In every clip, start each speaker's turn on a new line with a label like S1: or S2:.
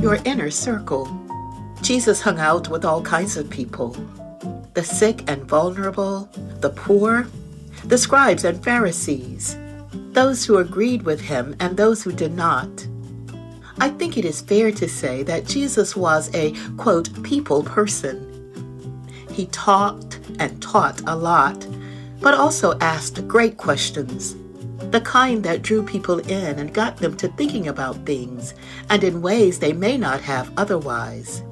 S1: your inner circle. Jesus hung out with all kinds of people the sick and vulnerable, the poor, the scribes and Pharisees, those who agreed with him and those who did not. I think it is fair to say that Jesus was a, quote, people person. He talked and taught a lot, but also asked great questions the kind that drew people in and got them to thinking about things and in ways they may not have otherwise.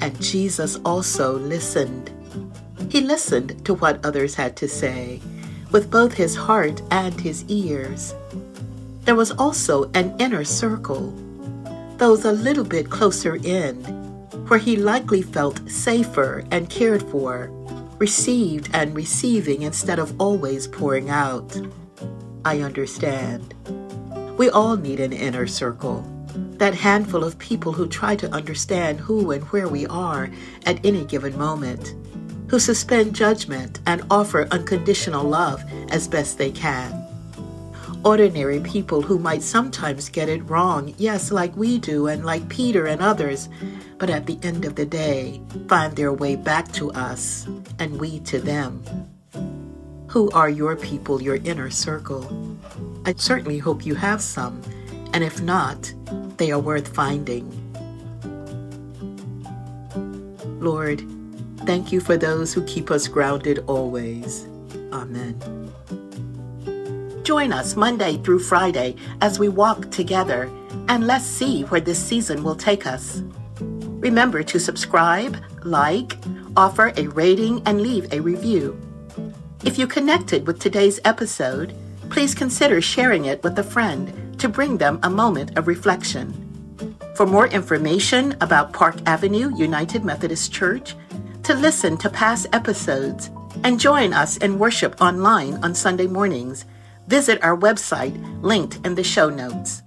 S1: And Jesus also listened. He listened to what others had to say, with both his heart and his ears. There was also an inner circle, those a little bit closer in, where he likely felt safer and cared for, received and receiving instead of always pouring out. I understand. We all need an inner circle. That handful of people who try to understand who and where we are at any given moment, who suspend judgment and offer unconditional love as best they can. Ordinary people who might sometimes get it wrong, yes, like we do and like Peter and others, but at the end of the day, find their way back to us and we to them. Who are your people, your inner circle? I certainly hope you have some, and if not, they are worth finding. Lord, thank you for those who keep us grounded always. Amen. Join us Monday through Friday as we walk together, and let's see where this season will take us. Remember to subscribe, like, offer a rating, and leave a review. If you connected with today's episode, please consider sharing it with a friend to bring them a moment of reflection. For more information about Park Avenue United Methodist Church, to listen to past episodes, and join us in worship online on Sunday mornings, visit our website linked in the show notes.